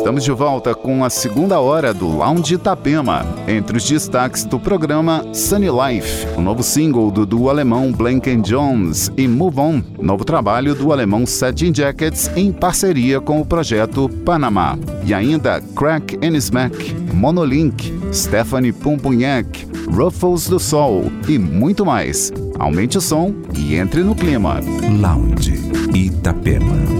Estamos de volta com a segunda hora do Lounge Itapema. Entre os destaques do programa Sunny Life, o novo single do duo alemão Blanken Jones e Move On, novo trabalho do alemão Satin Jackets em parceria com o projeto Panamá. E ainda Crack and Smack, Monolink, Stephanie Pumpunhac, Ruffles do Sol e muito mais. Aumente o som e entre no clima. Lounge Itapema.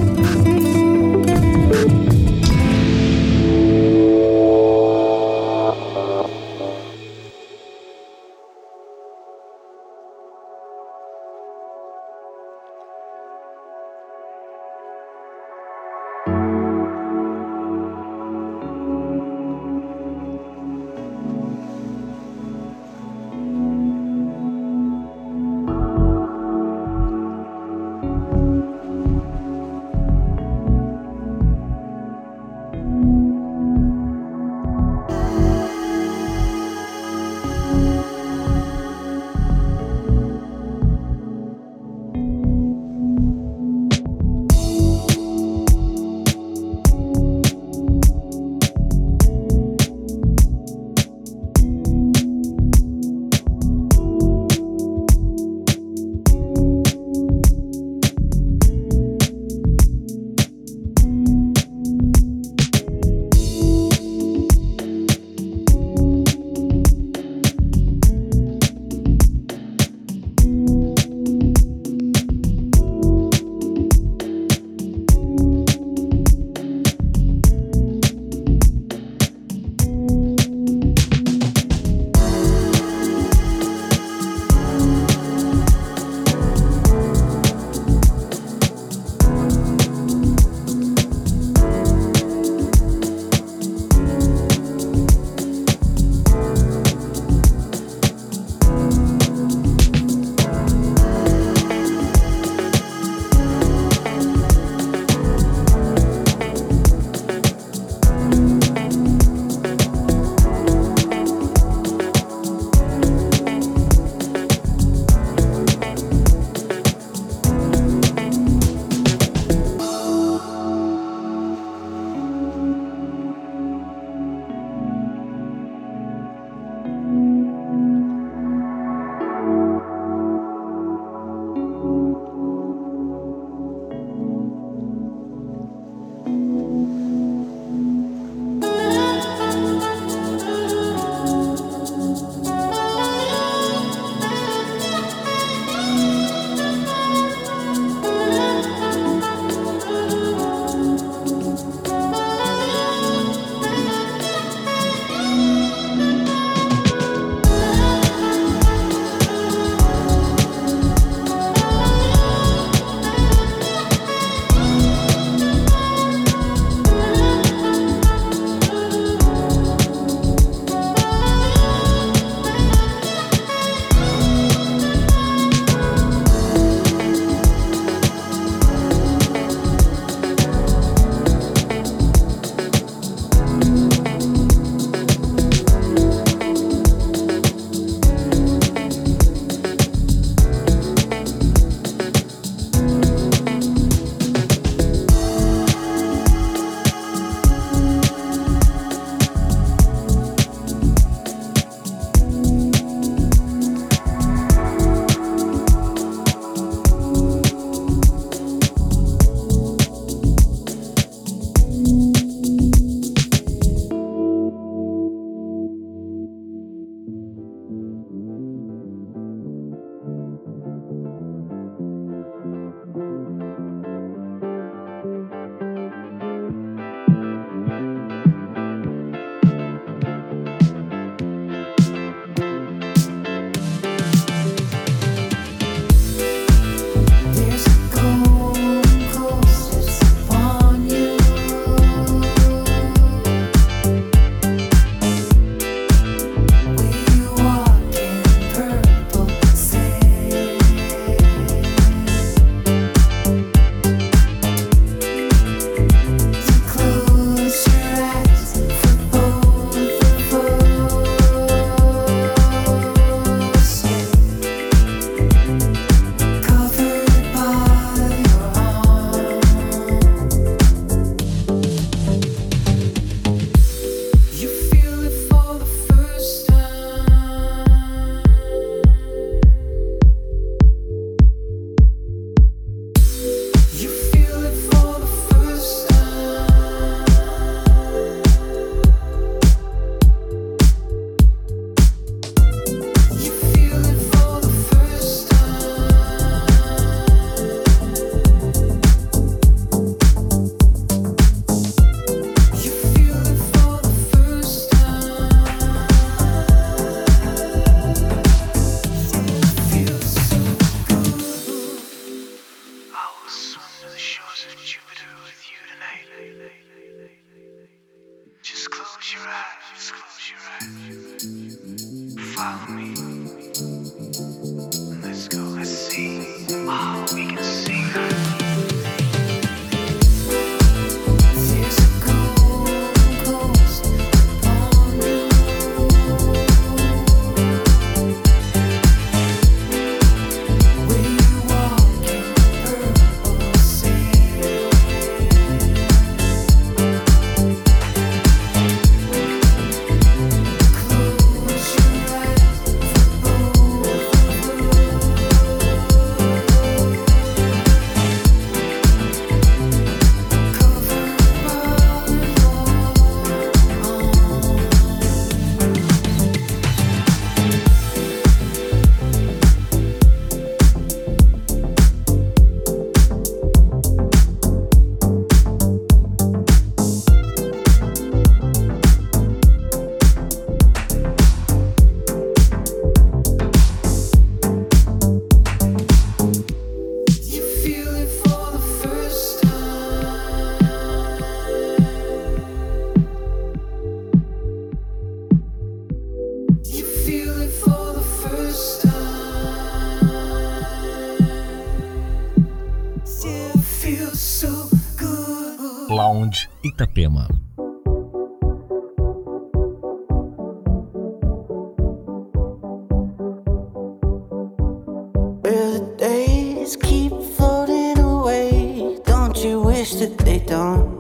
wish that they don't.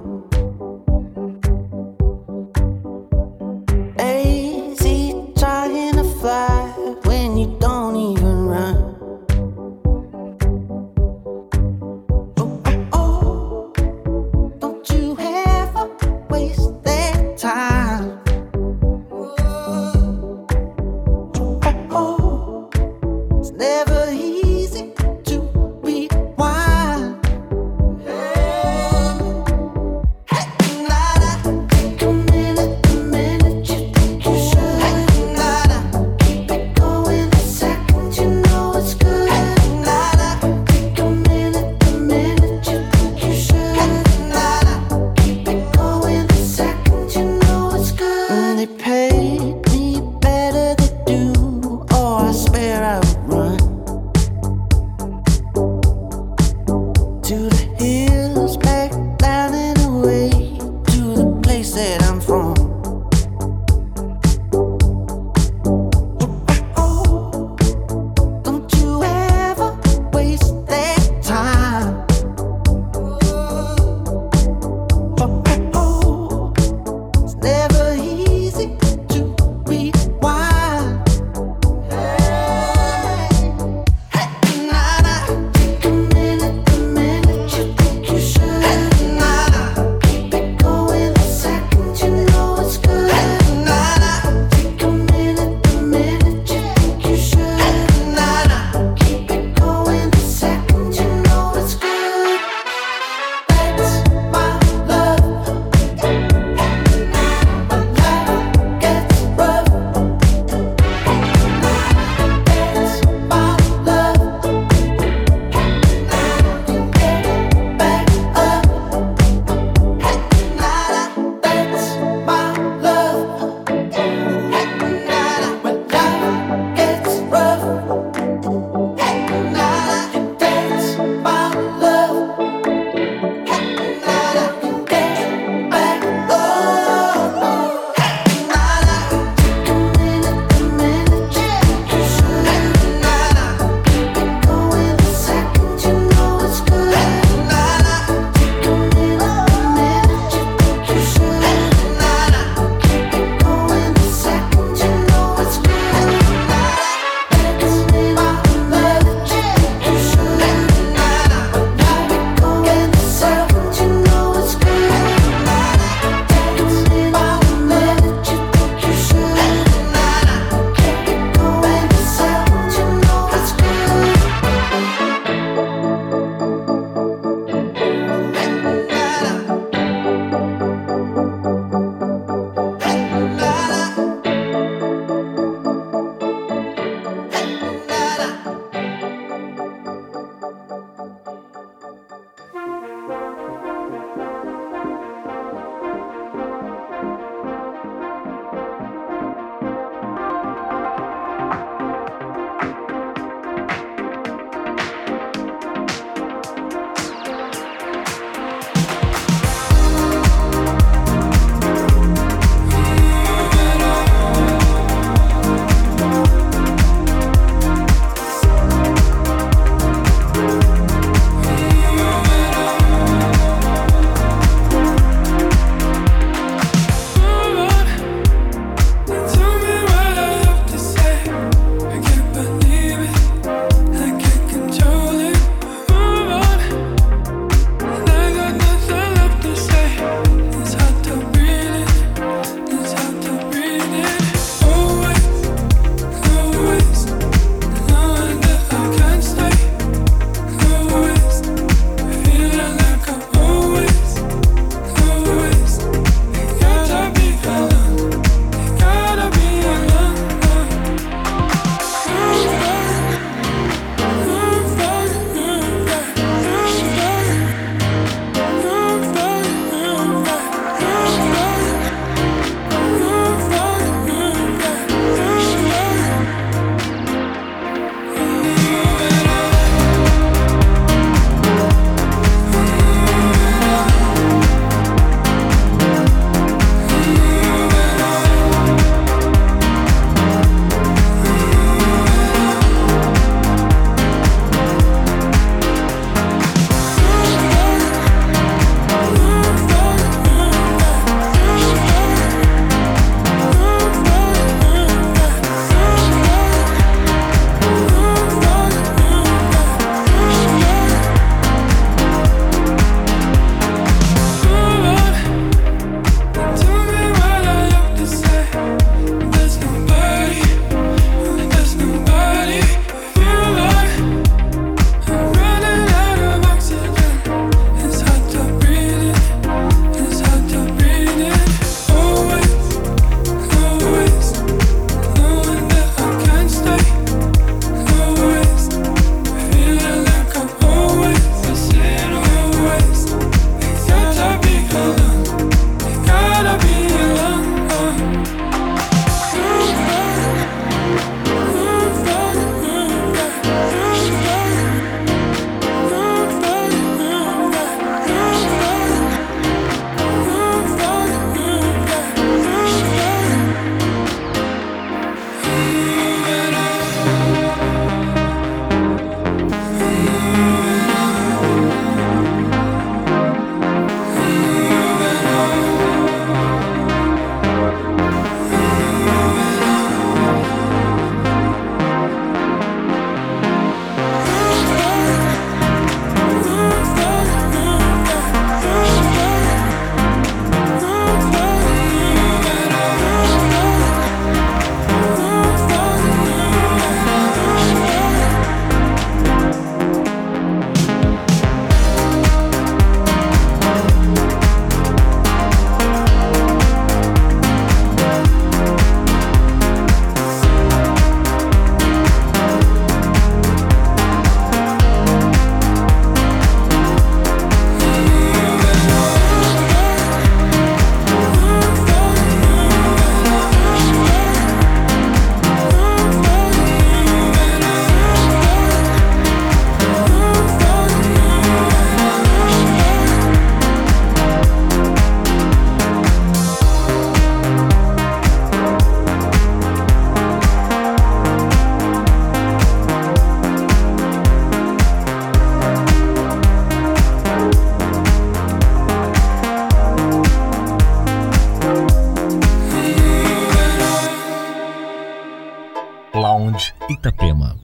Itapema.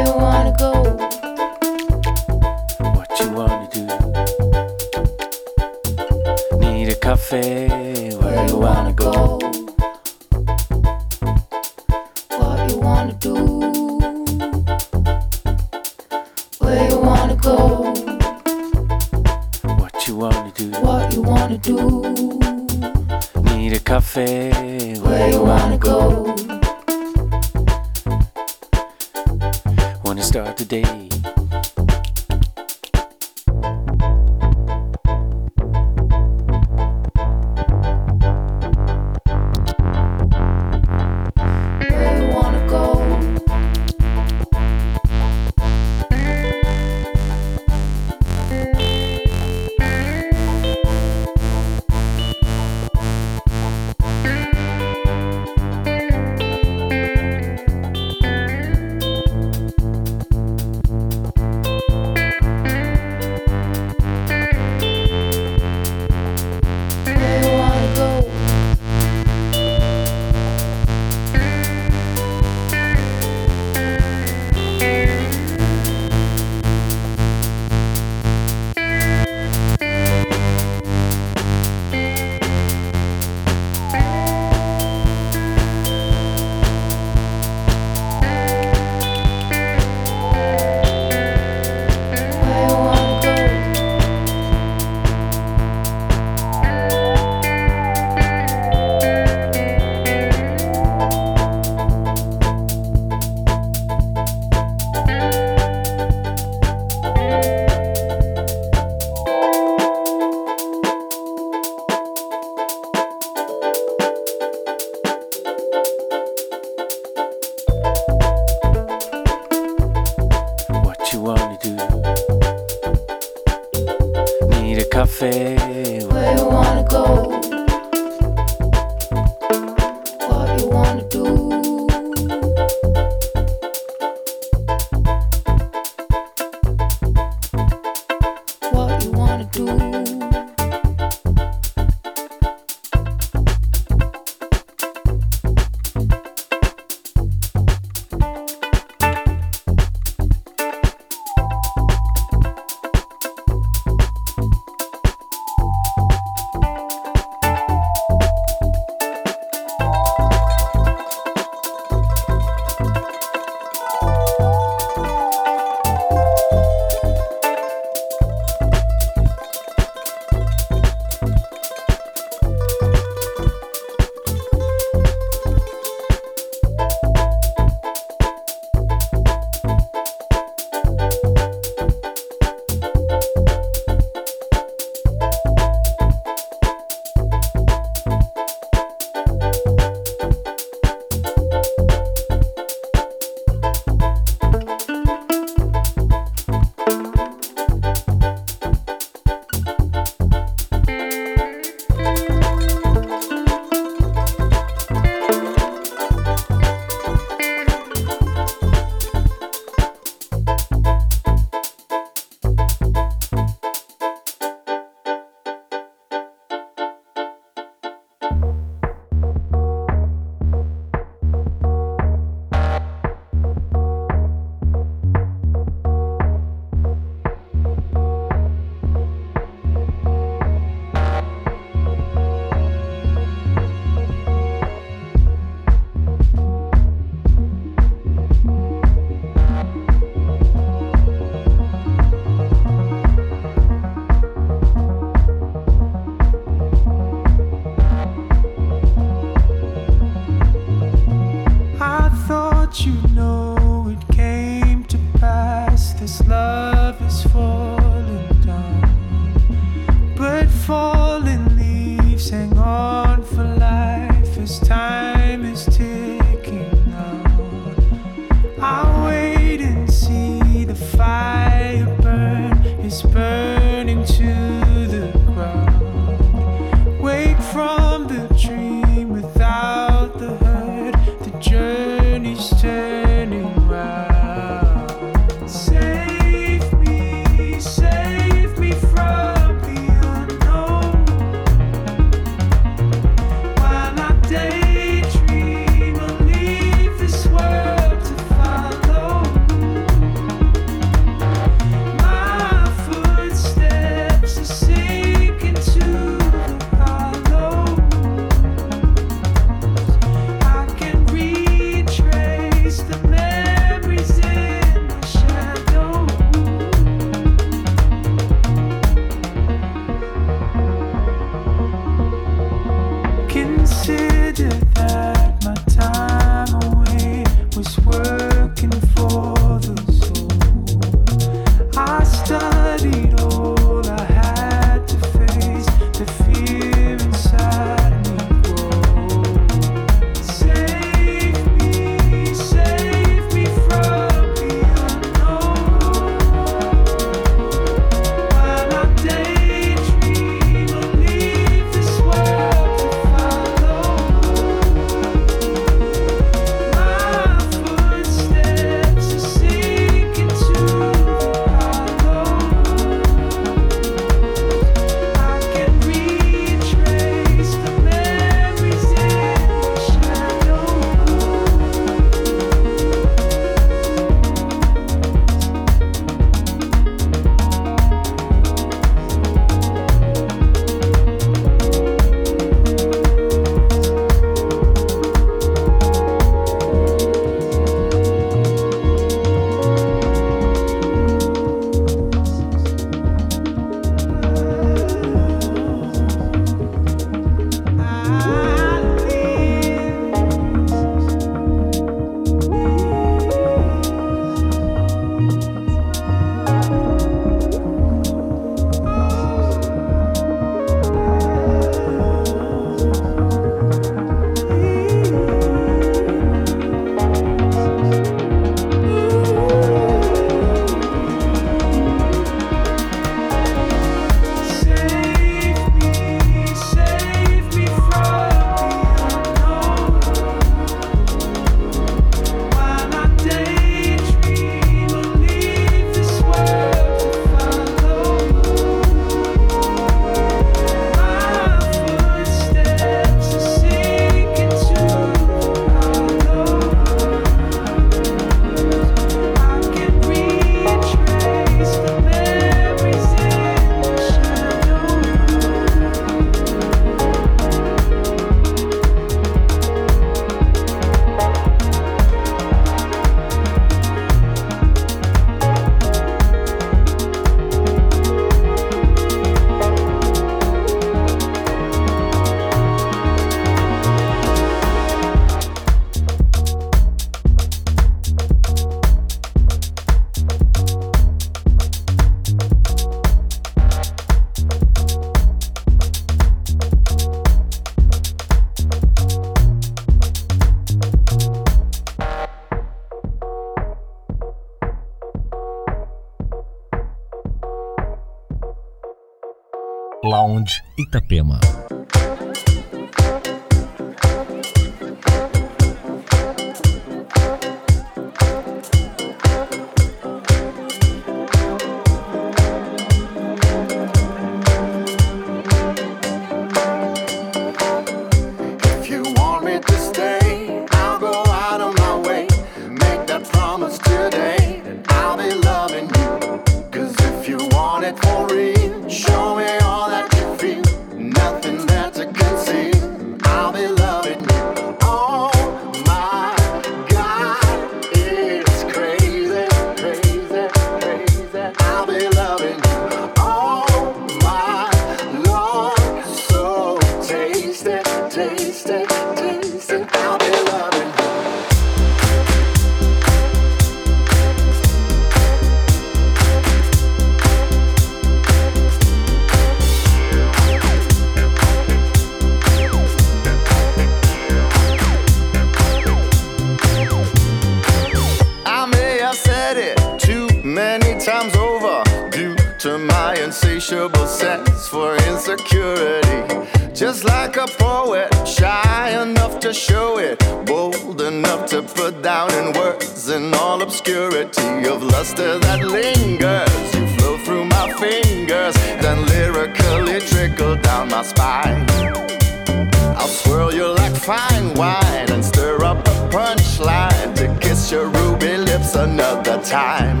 time.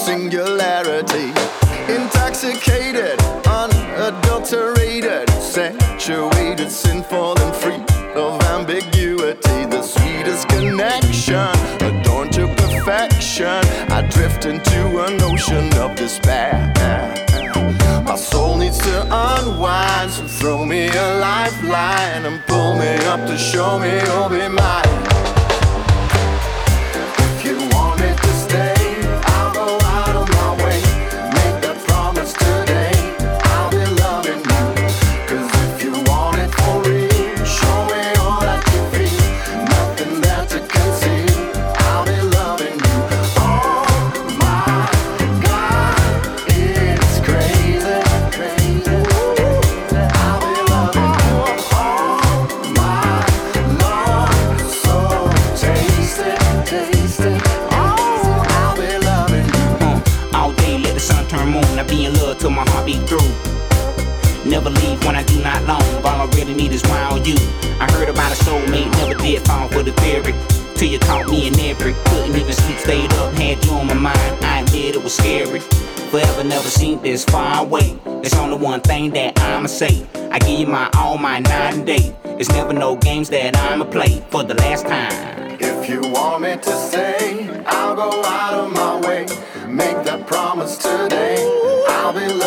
singularity. Intoxicated, unadulterated, saturated, sinful and free of ambiguity. The sweetest connection, adorned to perfection. I drift into an ocean of despair. My soul needs to unwind, so throw me a lifeline and pull me up to show me you'll be mine. be through. Never leave when I do not long. All I really need is why on you. I heard about a soulmate, never did fall for the theory. Till you caught me in every. Couldn't even sleep, stayed up, had you on my mind. I admit it was scary. Forever never seemed this far away. It's only one thing that I'ma say. I give you my all, my night and day. It's never no games that I'ma play for the last time. If you want me to say, I'll go out of my way. Make that promise today. I'll be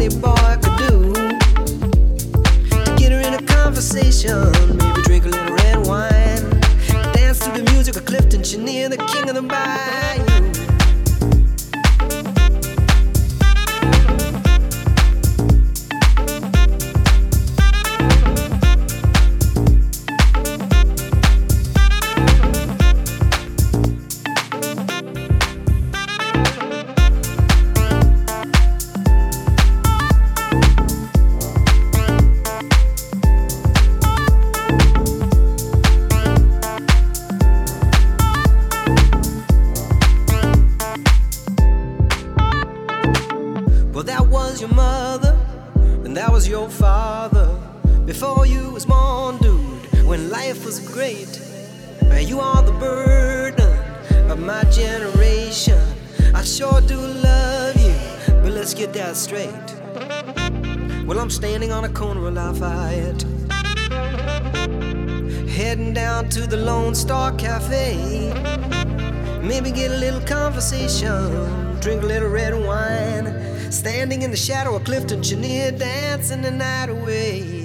any boy could do. Get her in a conversation, maybe drink a little red wine. Dance to the music of Clifton Chenier, the king of the bayou. shadow of Clifton Chenier dancing the night away.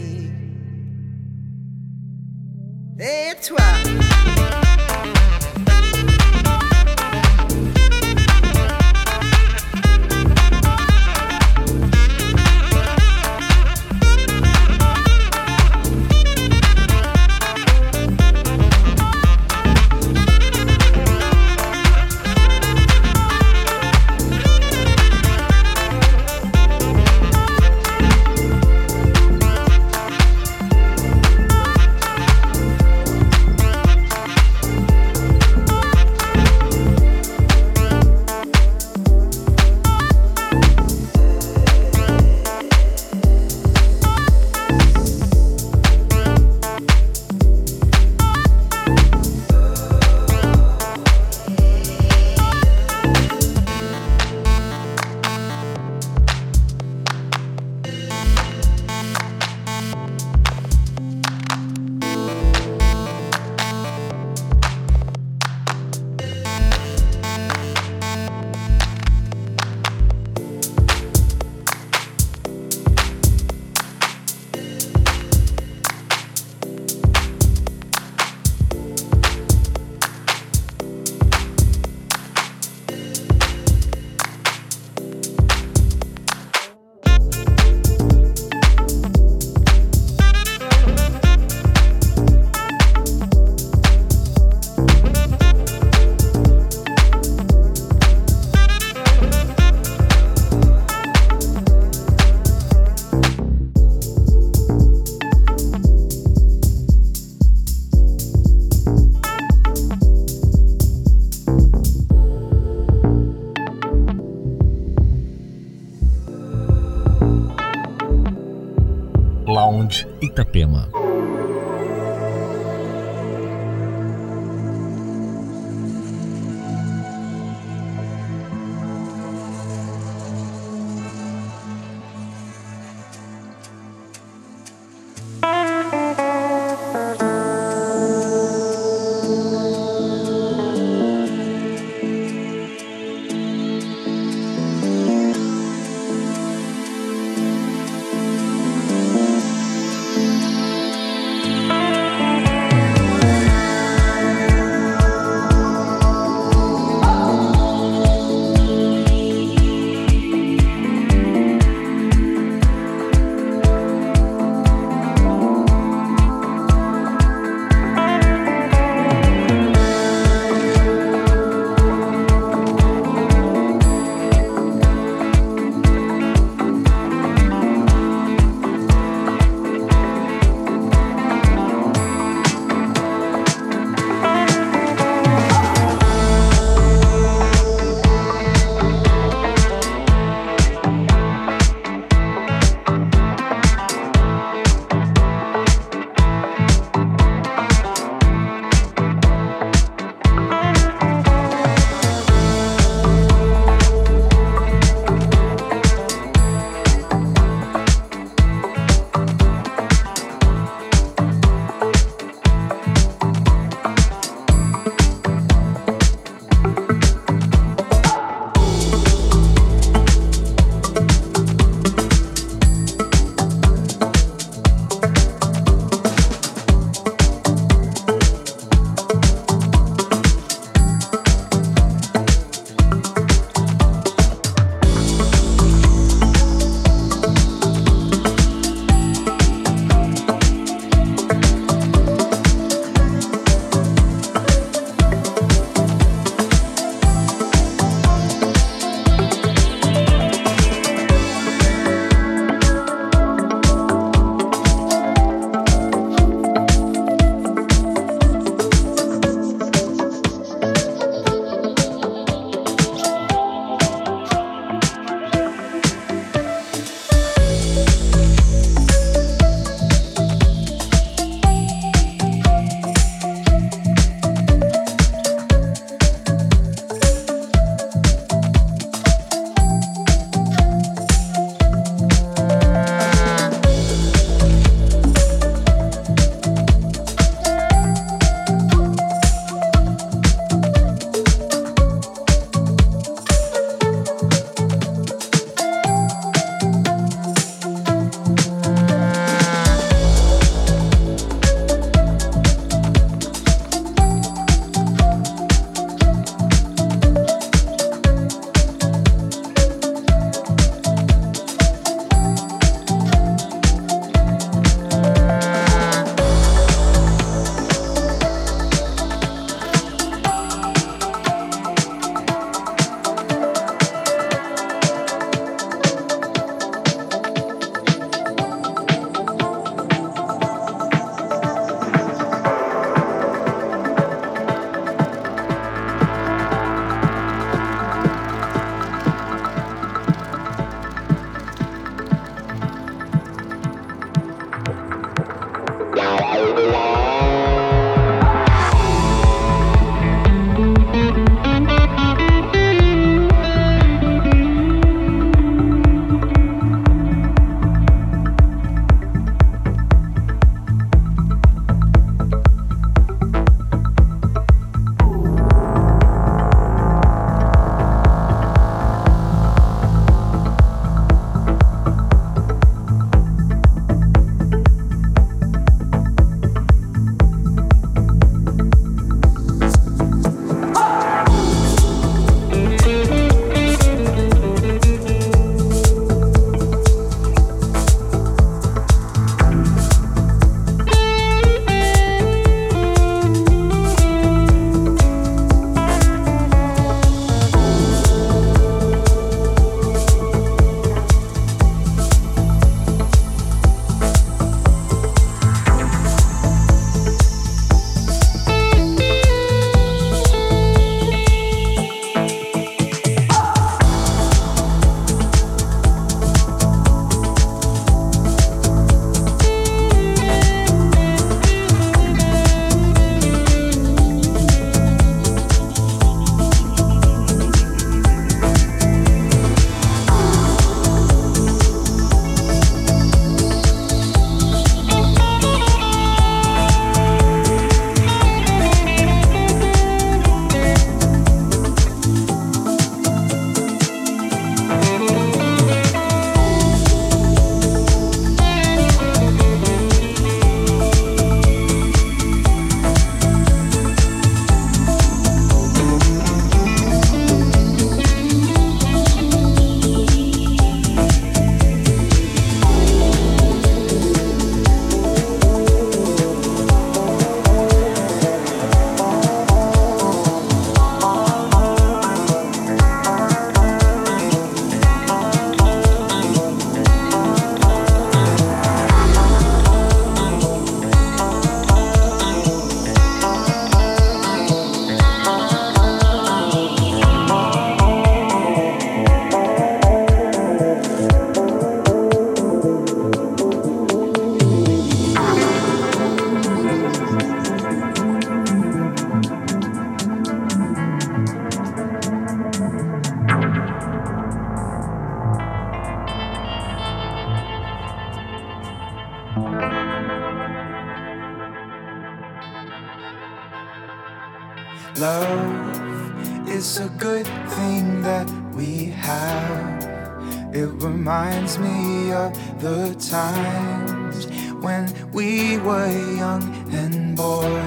Me of the times when we were young and boy,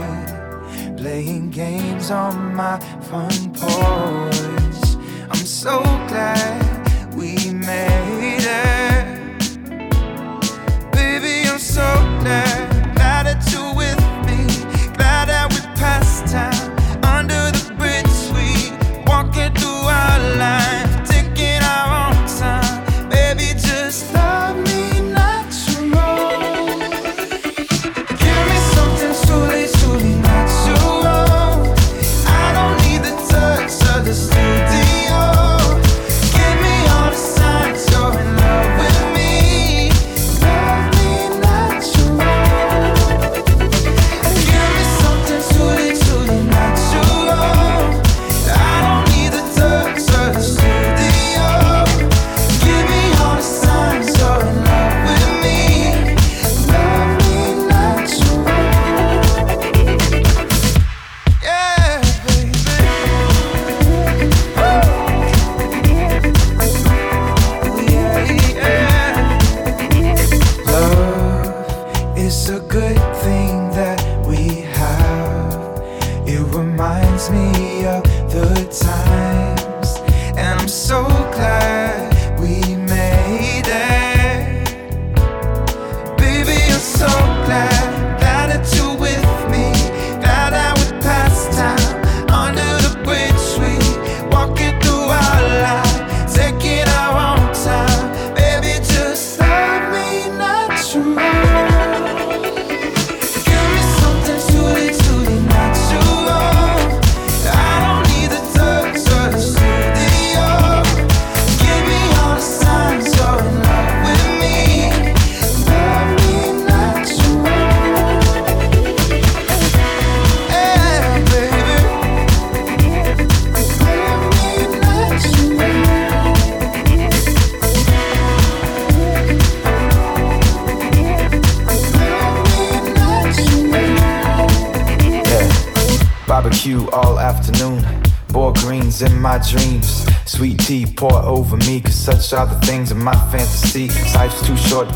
playing games on my front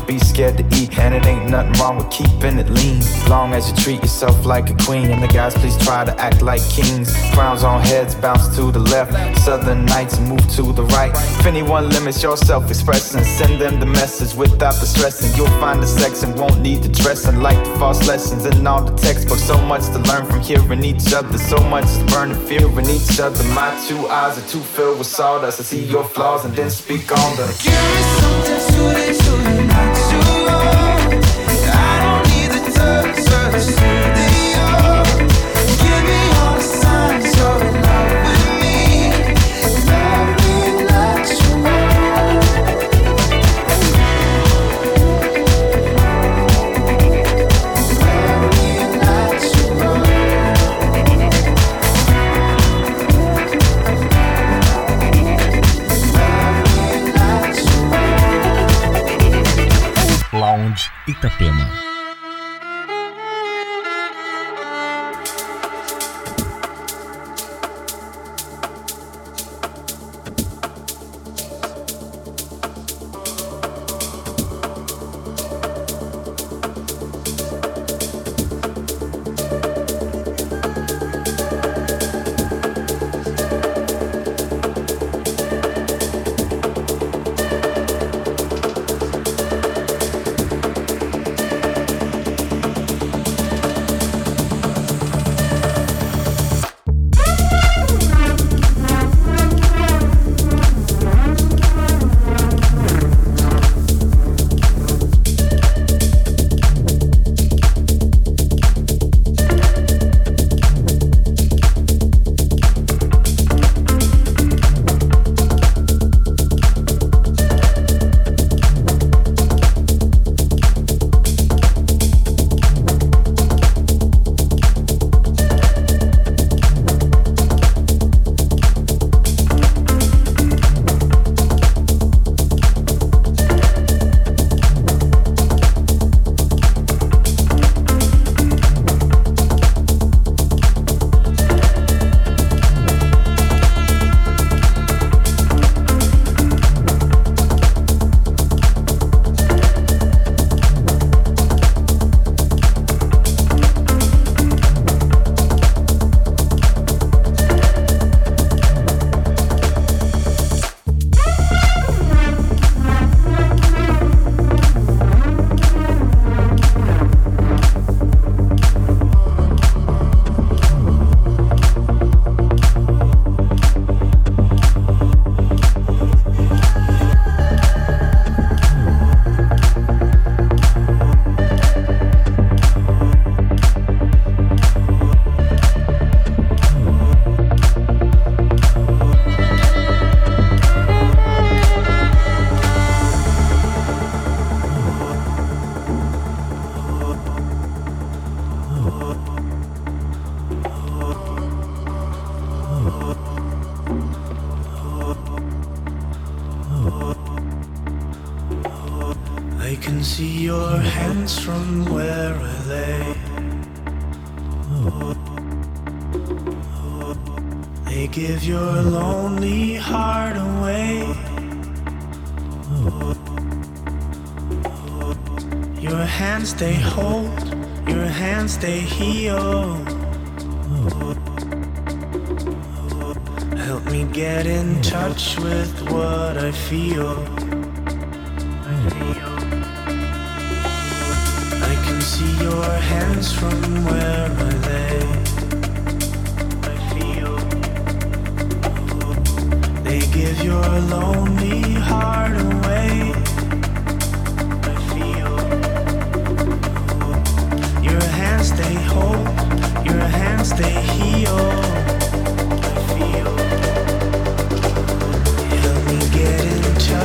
be scared to eat, nothing wrong with keeping it lean. Long as you treat yourself like a queen, and the guys please try to act like kings. Crowns on heads bounce to the left, southern nights move to the right. If anyone limits your self expression, send them the message without the stressing. You'll find the sex and won't need the dressing, like the false lessons in all the textbooks. So much to learn from hearing each other, so much is burning fear in each other. My two eyes are too filled with sawdust. I see your flaws and then speak on them. Give me something. I don't need the touch of the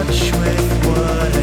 touch with what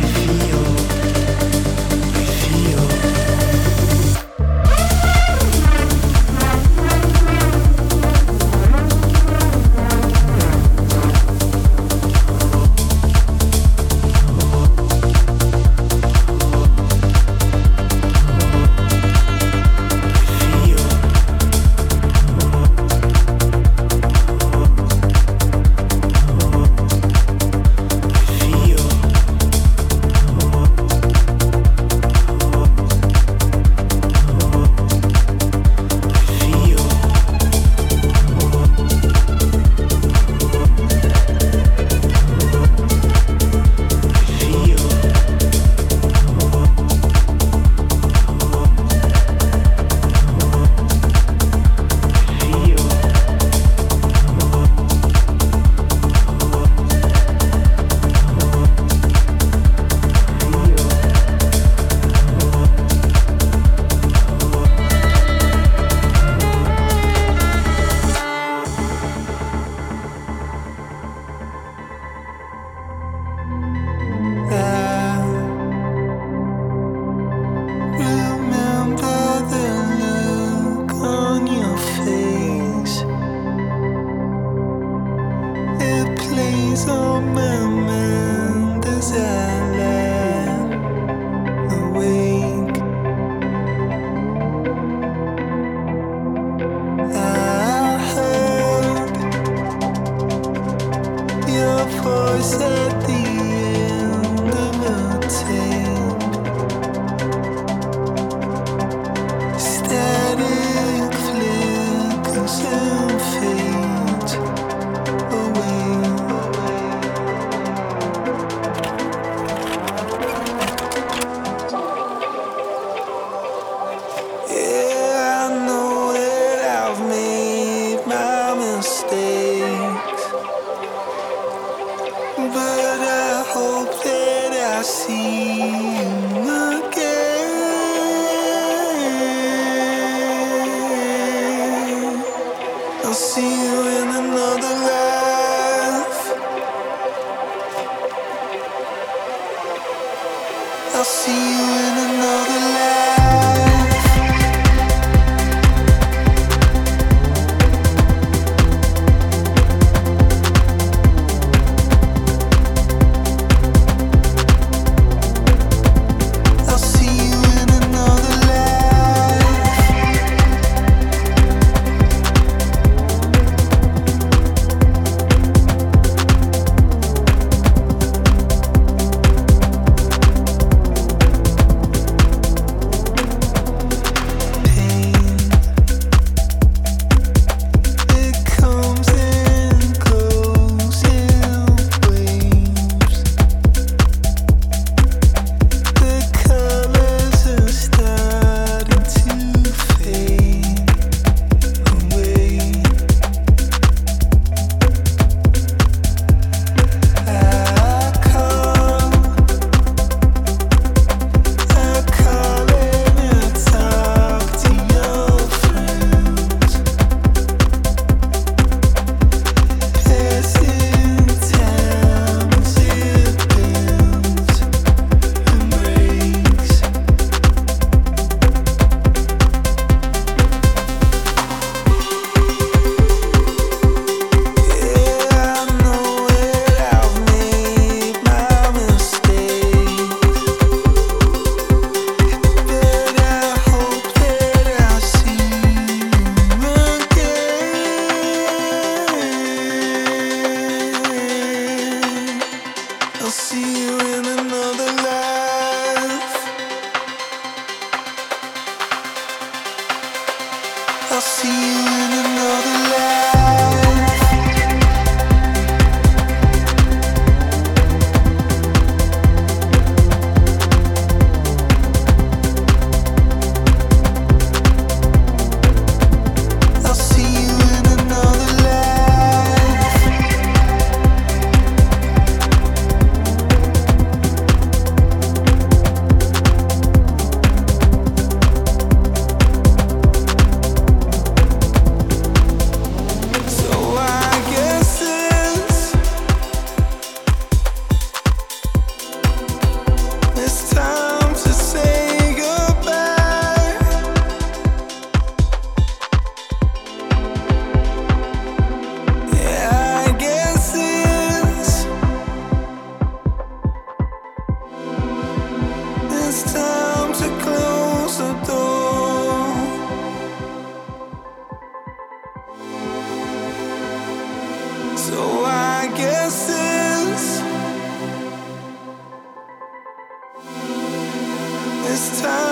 this time.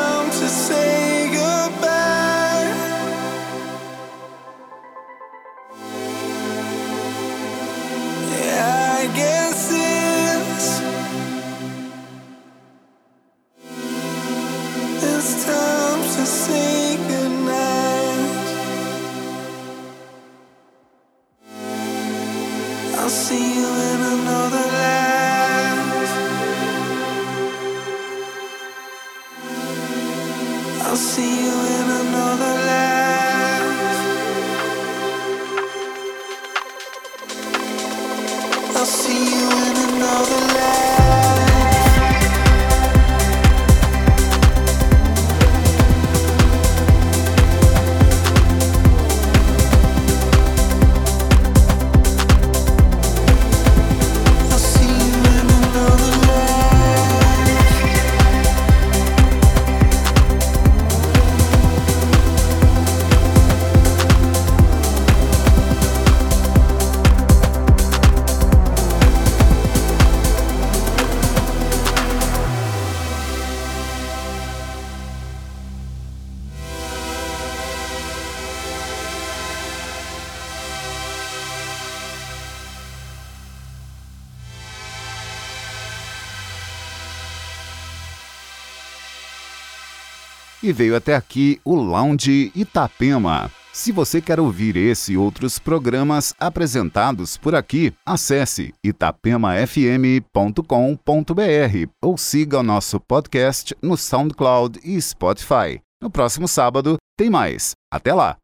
e veio até aqui o Lounge Itapema. Se você quer ouvir esse e outros programas apresentados por aqui, acesse itapemafm.com.br ou siga o nosso podcast no SoundCloud e Spotify. No próximo sábado tem mais. Até lá!